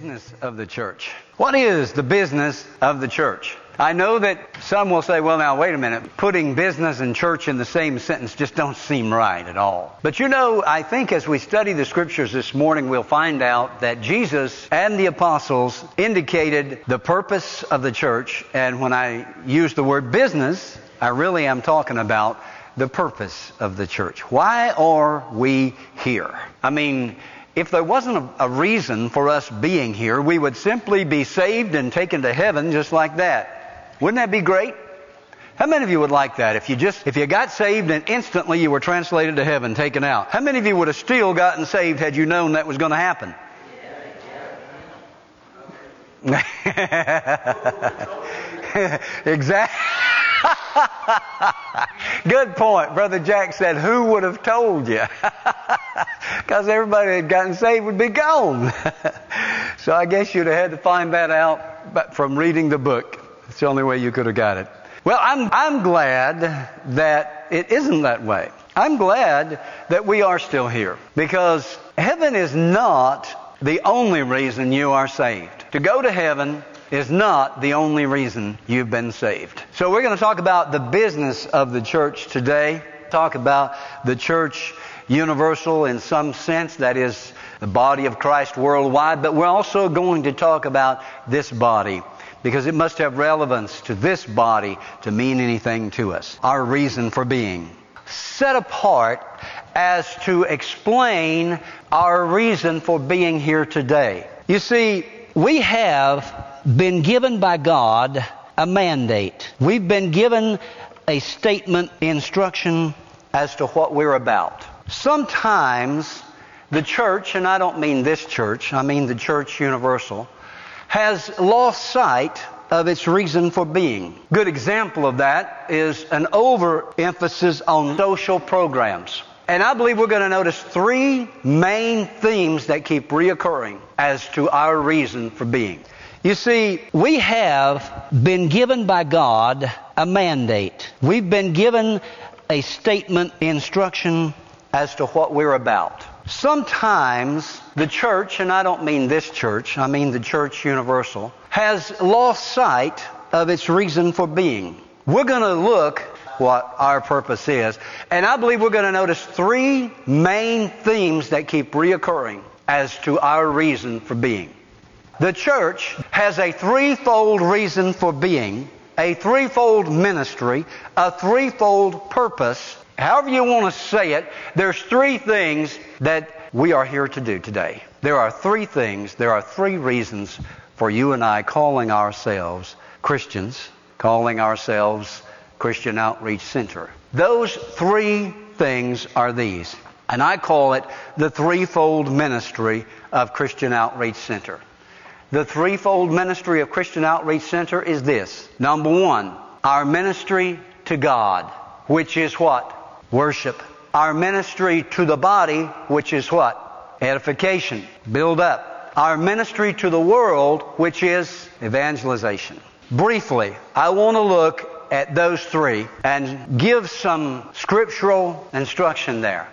business of the church. What is the business of the church? I know that some will say, well, now, wait a minute. Putting business and church in the same sentence just don't seem right at all. But you know, I think as we study the scriptures this morning, we'll find out that Jesus and the apostles indicated the purpose of the church. And when I use the word business, I really am talking about the purpose of the church. Why are we here? I mean, if there wasn't a, a, reason for us being here, we would simply be saved and taken to heaven just like that. Wouldn't that be great? How many of you would like that? If you just, if you got saved and instantly you were translated to heaven, taken out. How many of you would have still gotten saved had you known that was going to happen? exactly. Good point. Brother Jack said, Who would have told you? Because everybody that gotten saved would be gone. so I guess you'd have had to find that out from reading the book. It's the only way you could have got it. Well, I'm, I'm glad that it isn't that way. I'm glad that we are still here because heaven is not the only reason you are saved. To go to heaven is not the only reason you've been saved. So we're going to talk about the business of the church today. Talk about the church universal in some sense, that is the body of Christ worldwide, but we're also going to talk about this body because it must have relevance to this body to mean anything to us. Our reason for being. Set apart as to explain our reason for being here today. You see, we have been given by God a mandate. We've been given a statement, instruction as to what we're about. Sometimes the church, and I don't mean this church, I mean the church universal, has lost sight of its reason for being. Good example of that is an overemphasis on social programs. And I believe we're going to notice three main themes that keep reoccurring as to our reason for being. You see, we have been given by God a mandate. We've been given a statement, instruction as to what we're about. Sometimes the church, and I don't mean this church, I mean the church universal, has lost sight of its reason for being. We're going to look what our purpose is. And I believe we're going to notice three main themes that keep reoccurring as to our reason for being. The church has a threefold reason for being, a threefold ministry, a threefold purpose, however you want to say it, there's three things that we are here to do today. There are three things, there are three reasons for you and I calling ourselves Christians, calling ourselves Christian Outreach Center. Those three things are these. And I call it the threefold ministry of Christian Outreach Center. The threefold ministry of Christian Outreach Center is this. Number one, our ministry to God, which is what? worship. Our ministry to the body, which is what? Edification, build up. Our ministry to the world, which is evangelization. Briefly, I want to look at those three and give some scriptural instruction there.